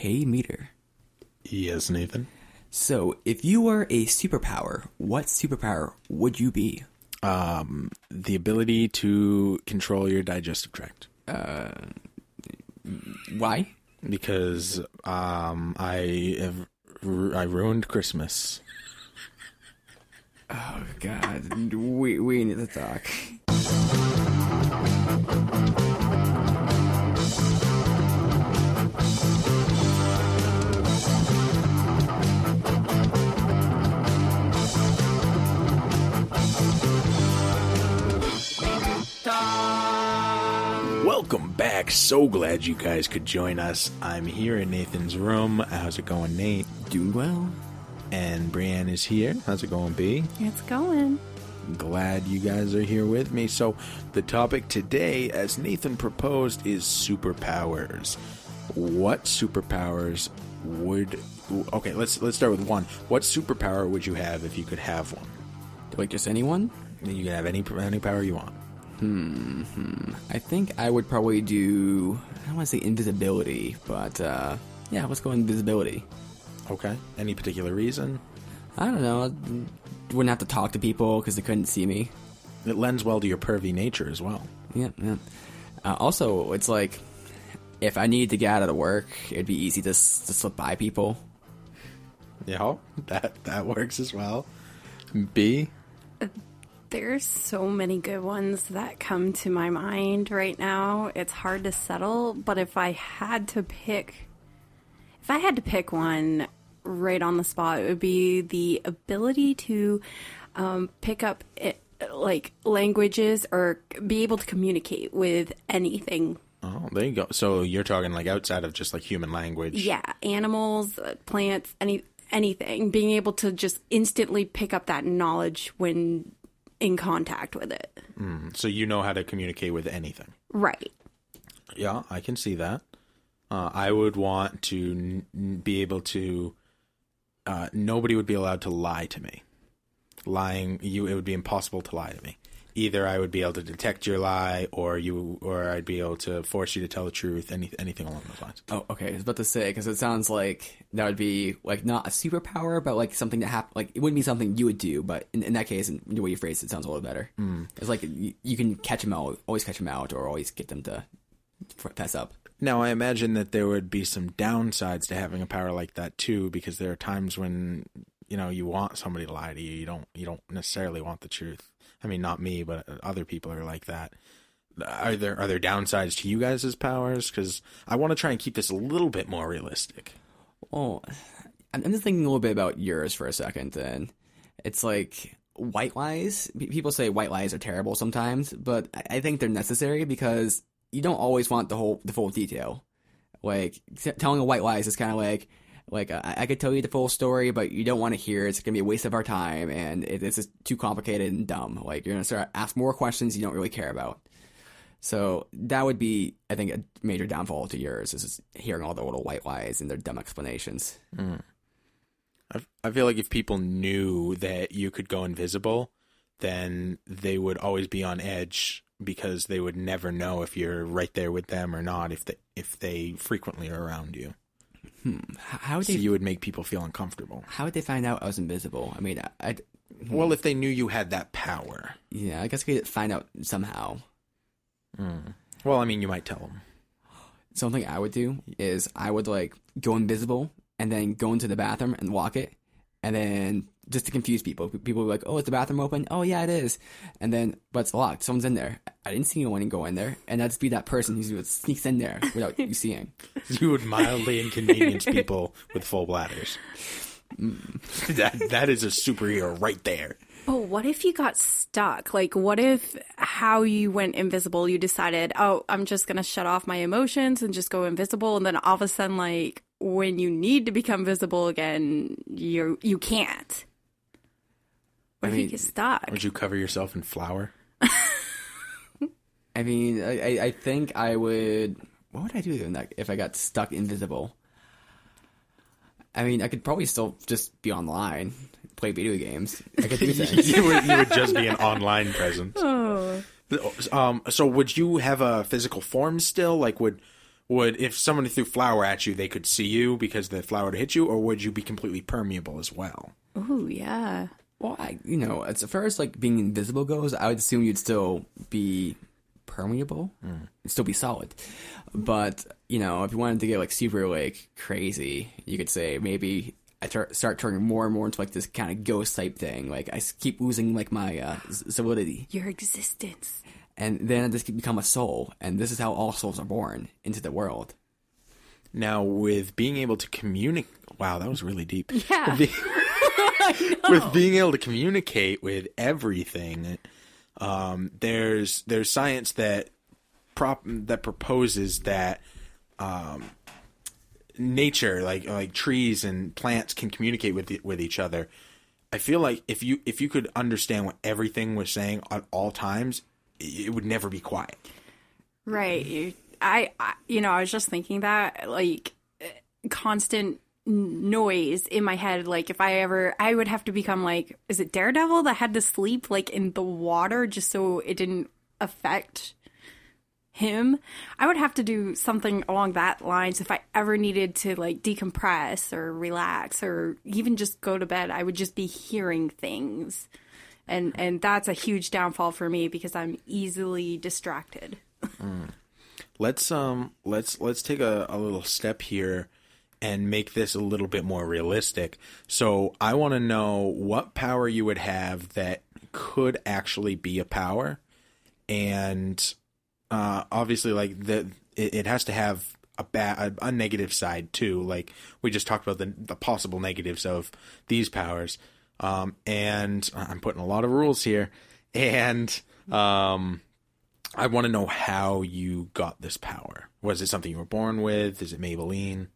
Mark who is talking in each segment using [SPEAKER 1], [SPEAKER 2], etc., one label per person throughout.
[SPEAKER 1] Hey, Meader.
[SPEAKER 2] Yes, Nathan.
[SPEAKER 1] So, if you were a superpower, what superpower would you be?
[SPEAKER 2] Um, the ability to control your digestive tract Uh,
[SPEAKER 1] Why?
[SPEAKER 2] because um, I have ru- I ruined Christmas.
[SPEAKER 1] Oh God, we we need to talk.
[SPEAKER 2] Welcome back. So glad you guys could join us. I'm here in Nathan's room. How's it going, Nate?
[SPEAKER 1] Doing well.
[SPEAKER 2] And Brieann is here. How's it going, B?
[SPEAKER 3] It's going.
[SPEAKER 2] Glad you guys are here with me. So, the topic today, as Nathan proposed, is superpowers. What superpowers would Okay, let's let's start with one. What superpower would you have if you could have one?
[SPEAKER 1] Like just anyone?
[SPEAKER 2] You can have any any power you want.
[SPEAKER 1] I think I would probably do. I don't want to say invisibility, but uh, yeah, let's go invisibility.
[SPEAKER 2] Okay. Any particular reason?
[SPEAKER 1] I don't know. I wouldn't have to talk to people because they couldn't see me.
[SPEAKER 2] It lends well to your pervy nature as well.
[SPEAKER 1] Yeah, yeah. Uh, also, it's like if I need to get out of the work, it'd be easy to, s- to slip by people.
[SPEAKER 2] Yeah, that that works as well. B.
[SPEAKER 3] There's so many good ones that come to my mind right now. It's hard to settle, but if I had to pick if I had to pick one right on the spot, it would be the ability to um, pick up it, like languages or be able to communicate with anything.
[SPEAKER 2] Oh, there you go. So you're talking like outside of just like human language.
[SPEAKER 3] Yeah, animals, uh, plants, any anything. Being able to just instantly pick up that knowledge when in contact with it.
[SPEAKER 2] So you know how to communicate with anything.
[SPEAKER 3] Right.
[SPEAKER 2] Yeah, I can see that. Uh, I would want to n- be able to. Uh, nobody would be allowed to lie to me. Lying, you it would be impossible to lie to me. Either I would be able to detect your lie, or you, or I'd be able to force you to tell the truth. Any anything along those lines.
[SPEAKER 1] Oh, okay. I was about to say because it sounds like that would be like not a superpower, but like something that happen. Like it wouldn't be something you would do, but in, in that case, in the way you phrase it, sounds a little better. Mm. It's like you, you can catch them out, always catch them out, or always get them to fess up.
[SPEAKER 2] Now, I imagine that there would be some downsides to having a power like that too, because there are times when you know you want somebody to lie to you. You don't. You don't necessarily want the truth. I mean, not me, but uh, other people are like that. Are there are there downsides to you guys' powers? Because I want to try and keep this a little bit more realistic.
[SPEAKER 1] Oh, I'm just thinking a little bit about yours for a second, Then it's like white lies. People say white lies are terrible sometimes, but I think they're necessary because you don't always want the whole the full detail. Like telling a white lie is kind of like like I, I could tell you the full story, but you don't want to hear. it. It's gonna be a waste of our time, and it, it's just too complicated and dumb. Like you're gonna start ask more questions you don't really care about. So that would be, I think, a major downfall to yours is hearing all the little white lies and their dumb explanations. Hmm.
[SPEAKER 2] I, I feel like if people knew that you could go invisible, then they would always be on edge because they would never know if you're right there with them or not. If they if they frequently are around you, Hmm.
[SPEAKER 1] H- How would
[SPEAKER 2] so
[SPEAKER 1] they?
[SPEAKER 2] you would make people feel uncomfortable.
[SPEAKER 1] how would they find out I was invisible? I mean, I, I'd, hmm.
[SPEAKER 2] Well, if they knew you had that power.
[SPEAKER 1] yeah, I guess I could find out somehow. Hmm.
[SPEAKER 2] Well, I mean, you might tell them.
[SPEAKER 1] Something I would do is I would like go invisible and then go into the bathroom and lock it, and then just to confuse people, people would be like, "Oh, is the bathroom open? Oh, yeah, it is." And then, but it's locked. Someone's in there. I didn't see anyone go in there, and I'd just be that person who sneaks in there without you seeing.
[SPEAKER 2] You would mildly inconvenience people with full bladders. Mm. that that is a superhero right there.
[SPEAKER 3] But what if you got stuck? Like, what if how you went invisible, you decided, oh, I'm just going to shut off my emotions and just go invisible. And then all of a sudden, like, when you need to become visible again, you you can't. What if
[SPEAKER 1] mean,
[SPEAKER 3] you get stuck?
[SPEAKER 2] Would you cover yourself in flour?
[SPEAKER 1] I mean, I, I- I think I would. What would I do if I got stuck invisible? I mean, I could probably still just be online, play video games. I could do things.
[SPEAKER 2] you would you would just be an online presence. Um. So would you have a physical form still? Like would would if somebody threw flour at you, they could see you because the flour would hit you, or would you be completely permeable as well?
[SPEAKER 3] Ooh, yeah.
[SPEAKER 1] Well, I, you know, as far as like being invisible goes, I would assume you'd still be permeable, You'd still be solid. But you know, if you wanted to get like super like crazy, you could say maybe I tar- start turning more and more into like this kind of ghost type thing. Like I keep losing like my uh, solidity,
[SPEAKER 3] Your existence.
[SPEAKER 1] and then I just become a soul. And this is how all souls are born into the world.
[SPEAKER 2] Now, with being able to communicate, wow, that was really deep.
[SPEAKER 3] Yeah.
[SPEAKER 2] With, being able to communicate with everything, um, there's there's science that prop that proposes that um, nature, like like trees and plants, can communicate with with each other. I feel like if you if you could understand what everything was saying at all times, it would never be quiet.
[SPEAKER 3] Right. You, I, I, you know, I was just thinking that, like, constant noise in my head. Like, if I ever, I would have to become like, is it Daredevil that had to sleep like in the water just so it didn't affect him? I would have to do something along that lines if I ever needed to like decompress or relax or even just go to bed. I would just be hearing things. And, and that's a huge downfall for me because I'm easily distracted.
[SPEAKER 2] let's um let's let's take a, a little step here and make this a little bit more realistic. So I want to know what power you would have that could actually be a power, and uh, obviously like the it, it has to have a bad a, a negative side too. Like we just talked about the the possible negatives of these powers, um, and I'm putting a lot of rules here, and um. I want to know how you got this power. Was it something you were born with? Is it Maybelline?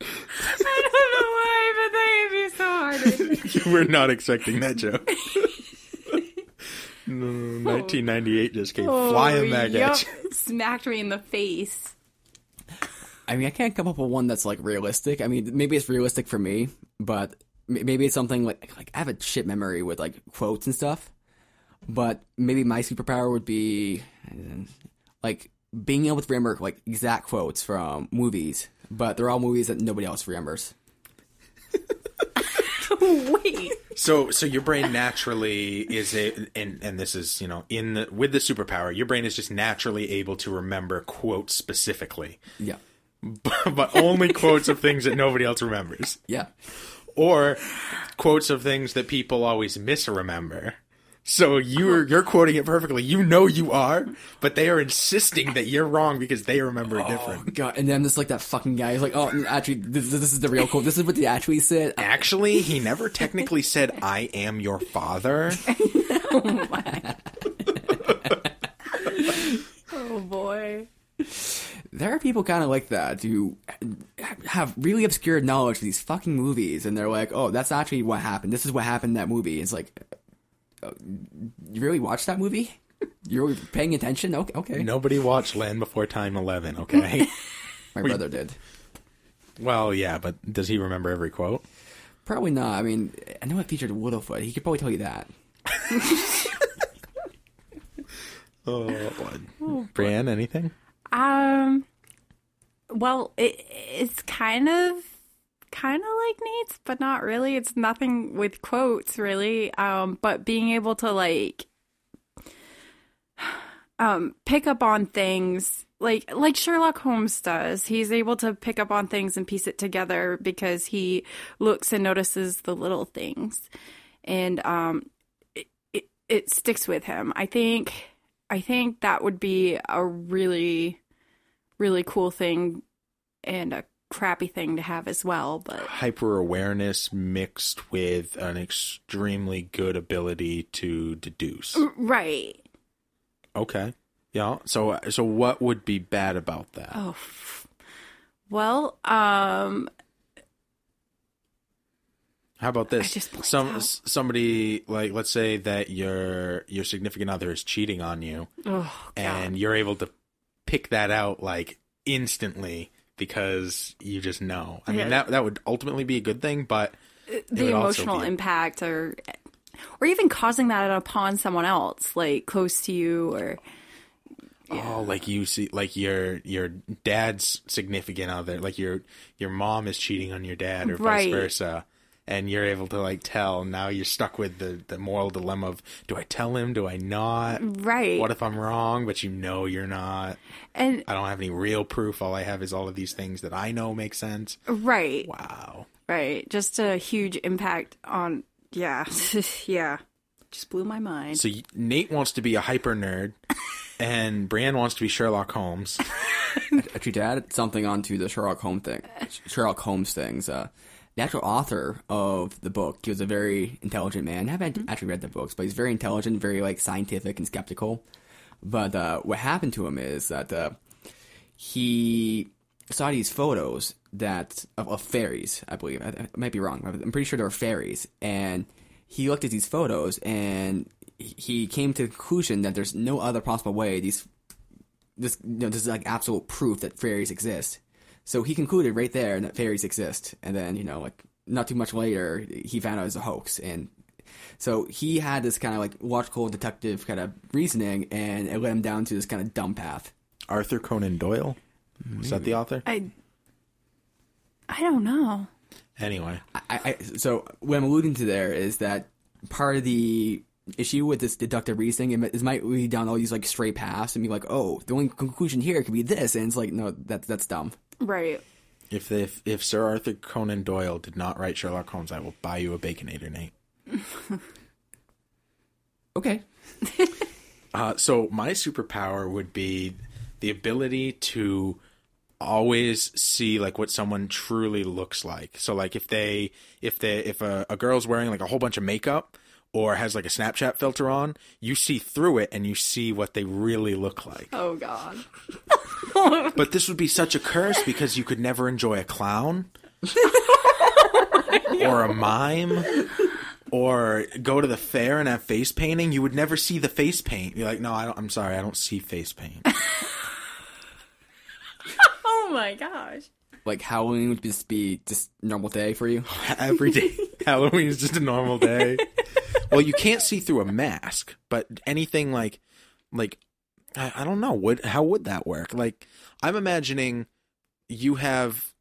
[SPEAKER 3] I don't know why, but that would be so hard.
[SPEAKER 2] you were not expecting that joke. no, 1998 just came oh, flying back at you.
[SPEAKER 3] Smacked me in the face.
[SPEAKER 1] I mean, I can't come up with one that's like realistic. I mean, maybe it's realistic for me, but maybe it's something like like I have a shit memory with like quotes and stuff. But maybe my superpower would be like being able to remember like exact quotes from movies, but they're all movies that nobody else remembers.
[SPEAKER 3] Wait.
[SPEAKER 2] So, so your brain naturally is a, and and this is you know in the with the superpower, your brain is just naturally able to remember quotes specifically,
[SPEAKER 1] Yeah,
[SPEAKER 2] but only quotes of things that nobody else remembers,
[SPEAKER 1] yeah.
[SPEAKER 2] or quotes of things that people always misremember. So you're you're quoting it perfectly. You know you are, but they are insisting that you're wrong because they remember it different.
[SPEAKER 1] Oh, God, and then just like that fucking guy. He's like, "Oh, actually, this, this is the real quote. This is what they actually said."
[SPEAKER 2] Actually, he never technically said, I am your father.
[SPEAKER 3] Oh boy.
[SPEAKER 1] there are people kind of like that who have really obscure knowledge of these fucking movies, and they're like, "Oh, that's actually what happened. This is what happened in that movie." It's like, uh, you really watched that movie? You're paying attention? Okay, okay.
[SPEAKER 2] Nobody watched Land Before Time 11, okay?
[SPEAKER 1] My brother did.
[SPEAKER 2] well, yeah, but does he remember every quote?
[SPEAKER 1] Probably not. I mean, I know it featured Littlefoot. He could probably tell you that.
[SPEAKER 2] Oh, boy. Brieann, anything?
[SPEAKER 3] Um. Well, it it's kind of kind of like Nate's, but not really. It's nothing with quotes really. Um, but being able to like um pick up on things like like Sherlock Holmes does. He's able to pick up on things and piece it together because he looks and notices the little things, and um, it it, it sticks with him. I think I think that would be a really really cool thing and a crappy thing to have as well. But
[SPEAKER 2] Hyper awareness mixed with an extremely good ability to deduce.
[SPEAKER 3] right.
[SPEAKER 2] Okay. Yeah. So, so what would be bad about that?
[SPEAKER 3] Oh, well, um,
[SPEAKER 2] How about this? Some
[SPEAKER 3] out.
[SPEAKER 2] somebody like let's say that your your significant other is cheating on you,
[SPEAKER 3] oh
[SPEAKER 2] and you're able to pick that out like instantly because you just know. I mean that that would ultimately be a good thing, but uh, the
[SPEAKER 3] emotional
[SPEAKER 2] be-
[SPEAKER 3] impact or or even causing that upon someone else, like close to you, or
[SPEAKER 2] Oh, like you see, like your your dad's significant other, like your your mom is cheating on your dad, or
[SPEAKER 3] Right.
[SPEAKER 2] vice versa, and you're able to like tell. Now you're stuck with the the moral dilemma of do I tell him, do I not?
[SPEAKER 3] right,
[SPEAKER 2] What if I'm wrong, but you know you're not?
[SPEAKER 3] and
[SPEAKER 2] I don't have any real proof. All I have is all of these things that I know make sense.
[SPEAKER 3] right,
[SPEAKER 2] Wow.
[SPEAKER 3] right, just a huge impact on, yeah, yeah, just blew my mind.
[SPEAKER 2] So Nate wants to be a hyper nerd, and Brieann wants to be Sherlock Holmes.
[SPEAKER 1] Actually, to add something onto the Sherlock Holmes thing, Sherlock Holmes things. Uh, the actual author of the book, he was a very intelligent man. I haven't actually read the books, but he's very intelligent, very like scientific and skeptical. But uh, what happened to him is that uh, he saw these photos that of, of fairies. I believe I, I might be wrong. I'm pretty sure they were fairies, and he looked at these photos and he- he came to the conclusion that there's no other possible way these this you know this is like absolute proof that fairies exist. So he concluded right there that fairies exist, and then you know like not too much later he found out it was a hoax, and so he had this kind of like logical detective kind of reasoning, and it led him down to this kind of dumb path.
[SPEAKER 2] Arthur Conan Doyle. Is that the author?
[SPEAKER 3] I, I don't know.
[SPEAKER 2] Anyway,
[SPEAKER 1] I, I so what I'm alluding to there is that part of the issue with this deductive reasoning it might- it might lead down all these like stray paths and be like, oh, the only conclusion here could be this, and it's like, no, that's that's dumb.
[SPEAKER 3] Right.
[SPEAKER 2] if if if Sir Arthur Conan Doyle did not write Sherlock Holmes, I will buy you a Baconator, Nate.
[SPEAKER 1] Okay,
[SPEAKER 2] Uh, so my superpower would be the ability to always see like what someone truly looks like. So like if they if they if a, a girl's wearing like a whole bunch of makeup or has like a Snapchat filter on, you see through it and you see what they really look like.
[SPEAKER 3] Oh God.
[SPEAKER 2] But this would be such a curse because you could never enjoy a clown or a mime or go to the fair and have face painting. You would never see the face paint. You're like, no, I don't, I'm sorry, I don't see face paint.
[SPEAKER 3] Oh my gosh.
[SPEAKER 1] like Halloween would just be just normal day for you.
[SPEAKER 2] Every day, Halloween is just a normal day. well, you can't see through a mask, but anything like, like, I, I don't know, would how would that work? Like, I'm imagining you have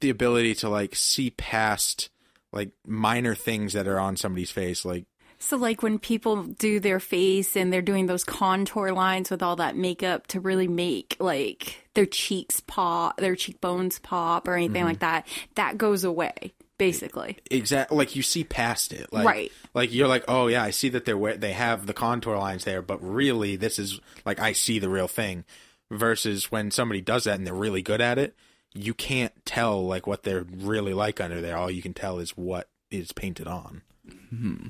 [SPEAKER 2] the ability to like see past like minor things that are on somebody's face, like
[SPEAKER 3] So like when people do their face and they're doing those contour lines with all that makeup to really make like their cheeks pop, their cheekbones pop or anything mm-hmm. like that, that goes away basically.
[SPEAKER 2] Exactly. like you see past it like
[SPEAKER 3] Right.
[SPEAKER 2] like you're like oh yeah i see that they're we- they have the contour lines there but really this is like i see the real thing versus when somebody does that and they're really good at it you can't tell like what they're really like under there all you can tell is what is painted on hmm.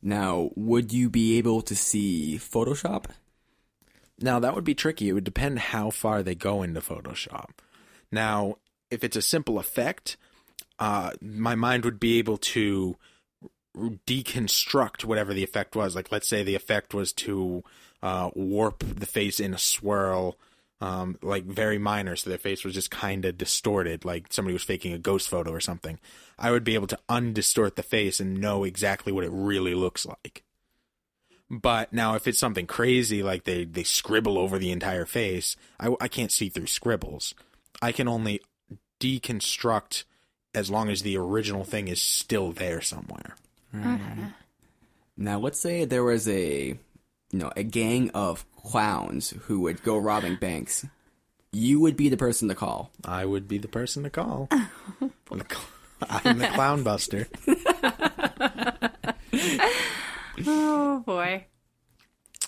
[SPEAKER 1] Now, would you be able to see Photoshop?
[SPEAKER 2] Now that would be tricky. It would depend how far they go into Photoshop. Now, if it's a simple effect, uh, my mind would be able to deconstruct whatever the effect was. Like, let's say the effect was to uh, warp the face in a swirl, um, like very minor, so their face was just kind of distorted, like somebody was faking a ghost photo or something. I would be able to undistort the face and know exactly what it really looks like. But now, if it's something crazy, like they, they scribble over the entire face, I, I can't see through scribbles. I can only deconstruct as long as the original thing is still there somewhere. Mm-hmm.
[SPEAKER 1] Now, let's say there was a, you know, a gang of clowns who would go robbing banks. You would be the person to call.
[SPEAKER 2] I would be the person to call. I'm the clown buster.
[SPEAKER 3] Oh boy.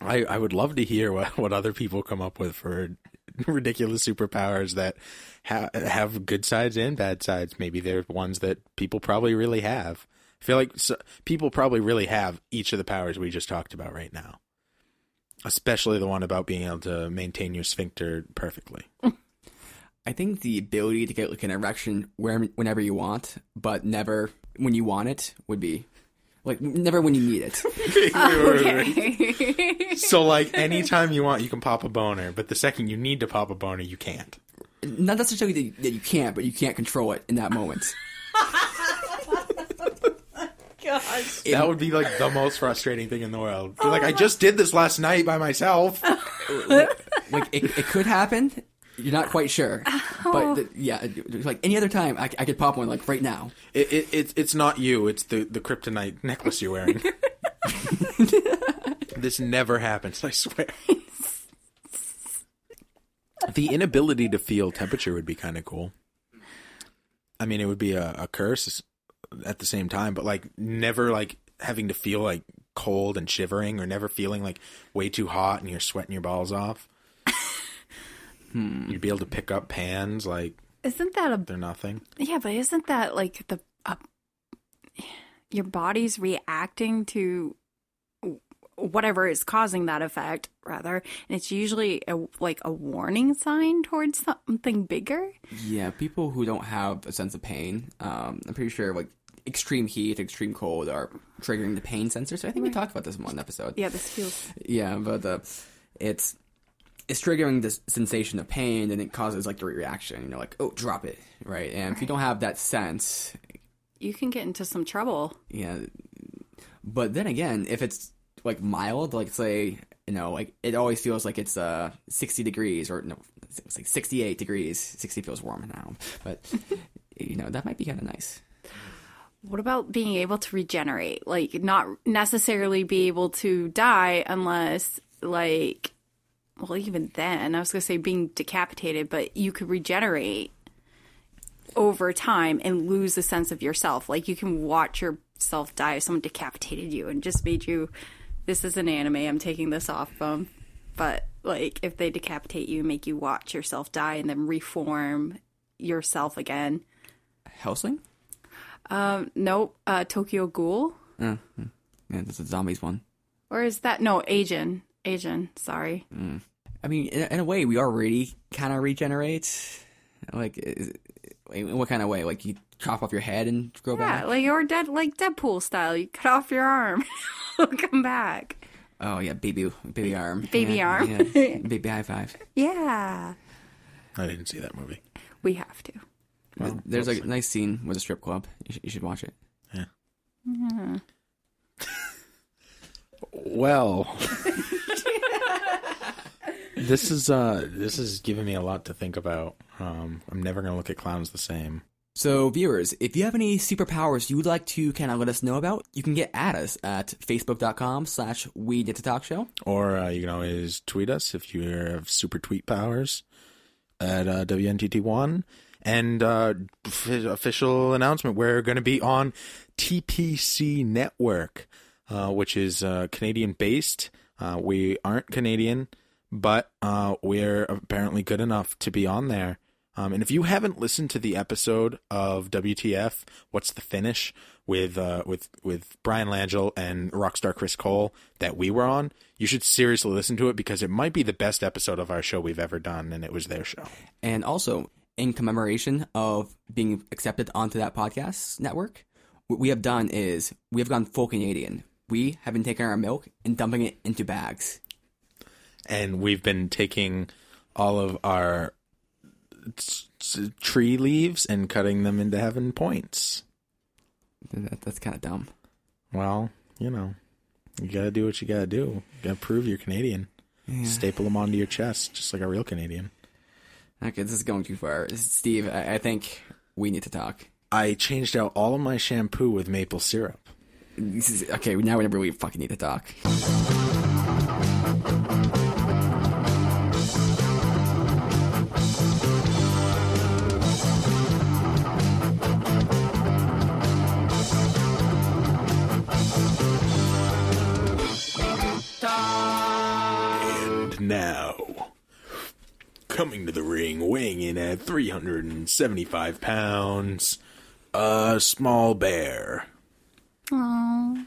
[SPEAKER 2] I, I would love to hear what, what other people come up with for ridiculous superpowers that ha- have good sides and bad sides. Maybe they're ones that people probably really have. I feel like so, people probably really have each of the powers we just talked about right now, especially the one about being able to maintain your sphincter perfectly.
[SPEAKER 1] I think the ability to get like an erection where, whenever you want, but never when you want it, would be like never when you need it.
[SPEAKER 3] Okay.
[SPEAKER 2] So, like, anytime you want, you can pop a boner, but the second you need to pop a boner, you can't.
[SPEAKER 1] Not necessarily that you, that you can't, but you can't control it in that moment.
[SPEAKER 3] gosh.
[SPEAKER 2] that would be like the most frustrating thing in the world. You're like, I oh. just did this last night by myself.
[SPEAKER 1] like it, it could happen. You're not quite sure,
[SPEAKER 3] Oh.
[SPEAKER 1] but the, yeah, like any other time, I, I could pop one like right now.
[SPEAKER 2] It, it, it, it's not you. It's the, the kryptonite necklace you're wearing. this never happens, I swear. the inability to feel temperature would be kind of cool. I mean, it would be a, a curse at the same time, but like never like having to feel like cold and shivering or never feeling like way too hot and you're sweating your balls off. You'd be able to pick up pans like
[SPEAKER 3] Isn't that a
[SPEAKER 2] they're nothing.
[SPEAKER 3] yeah? But isn't that like the uh, your body's reacting to whatever is causing that effect, rather, and it's usually a, like a warning sign towards something bigger.
[SPEAKER 1] Yeah, people who don't have a sense of pain, um, I'm pretty sure like extreme heat, extreme cold are triggering the pain sensor. So I think we talked about this in one episode.
[SPEAKER 3] Yeah, this feels
[SPEAKER 1] Yeah, but uh, it's it's triggering this sensation of pain, and it causes like the reaction. You know, like oh, drop it, right? And if you don't have that sense,
[SPEAKER 3] you can get into some trouble.
[SPEAKER 1] yeah. But then again, if it's like mild, like say you know, like it always feels like it's uh 60 degrees or no, it's like 68 degrees. 60 feels warm now, but you know that might be kind of nice.
[SPEAKER 3] What about being able to regenerate? Like, not necessarily be able to die unless, like, well, even then, I was going to say being decapitated, but you could regenerate over time and lose the sense of yourself. Like, you can watch yourself die if someone decapitated you and just made you, this is an anime, I'm taking this off from. But, like, if they decapitate you, and make you watch yourself die and then reform yourself again.
[SPEAKER 1] Helsing?
[SPEAKER 3] Um, nope. Uh, Tokyo Ghoul,
[SPEAKER 1] Uh, yeah, that's a zombies one.
[SPEAKER 3] or is that no Asian? Asian. Sorry.
[SPEAKER 1] I mean, in, in a way, we already kind of regenerate. Like, is, in what kind of way? Like, you chop off your head and grow
[SPEAKER 3] Yeah,
[SPEAKER 1] back?
[SPEAKER 3] like or dead, like Deadpool style. You cut off your arm, come back.
[SPEAKER 1] Oh yeah, baby, baby arm,
[SPEAKER 3] Baby
[SPEAKER 1] Yeah,
[SPEAKER 3] arm.
[SPEAKER 1] yeah. baby high five.
[SPEAKER 3] Yeah,
[SPEAKER 2] I didn't see that movie.
[SPEAKER 3] we have to.
[SPEAKER 2] Well,
[SPEAKER 1] There's
[SPEAKER 2] we'll
[SPEAKER 1] a nice scene with a strip club. You should, you should watch it. Yeah. Hmm.
[SPEAKER 2] Well, this is uh this is giving me a lot to think about. Um, I'm never gonna look at clowns the same.
[SPEAKER 1] So, viewers, if you have any superpowers you would like to kind of let us know about, you can get at us at facebook.com slash we need to talk show.
[SPEAKER 2] Or uh, you can always tweet us if you have super tweet powers at uh, WNTT1. And uh, f- official announcement: we're going to be on TPC Network, uh, which is uh, Canadian based. Uh, we aren't Canadian, but uh, we're apparently good enough to be on there. Um, and if you haven't listened to the episode of WTF, what's the finish with uh, with with Brian Langell and Rockstar Chris Cole that we were on, you should seriously listen to it because it might be the best episode of our show we've ever done, and it was their show.
[SPEAKER 1] And also, in commemoration of being accepted onto that podcast network, what we have done is we have gone full Canadian. We have been taking our milk and dumping it into bags.
[SPEAKER 2] And we've been taking all of our s- s- tree leaves and cutting them into having points.
[SPEAKER 1] That, that's kind of dumb.
[SPEAKER 2] Well, you know, you gotta do what you gotta do. You gotta prove you're Canadian. Staple them onto your chest, just like a real Canadian.
[SPEAKER 1] Okay, this is going too far. Steve, I, I think we need to talk.
[SPEAKER 2] I changed out all of my shampoo with maple syrup.
[SPEAKER 1] This is okay. Now we really fucking need to talk.
[SPEAKER 2] Coming to the ring, weighing in at 375 pounds, a small bear.
[SPEAKER 3] Aww.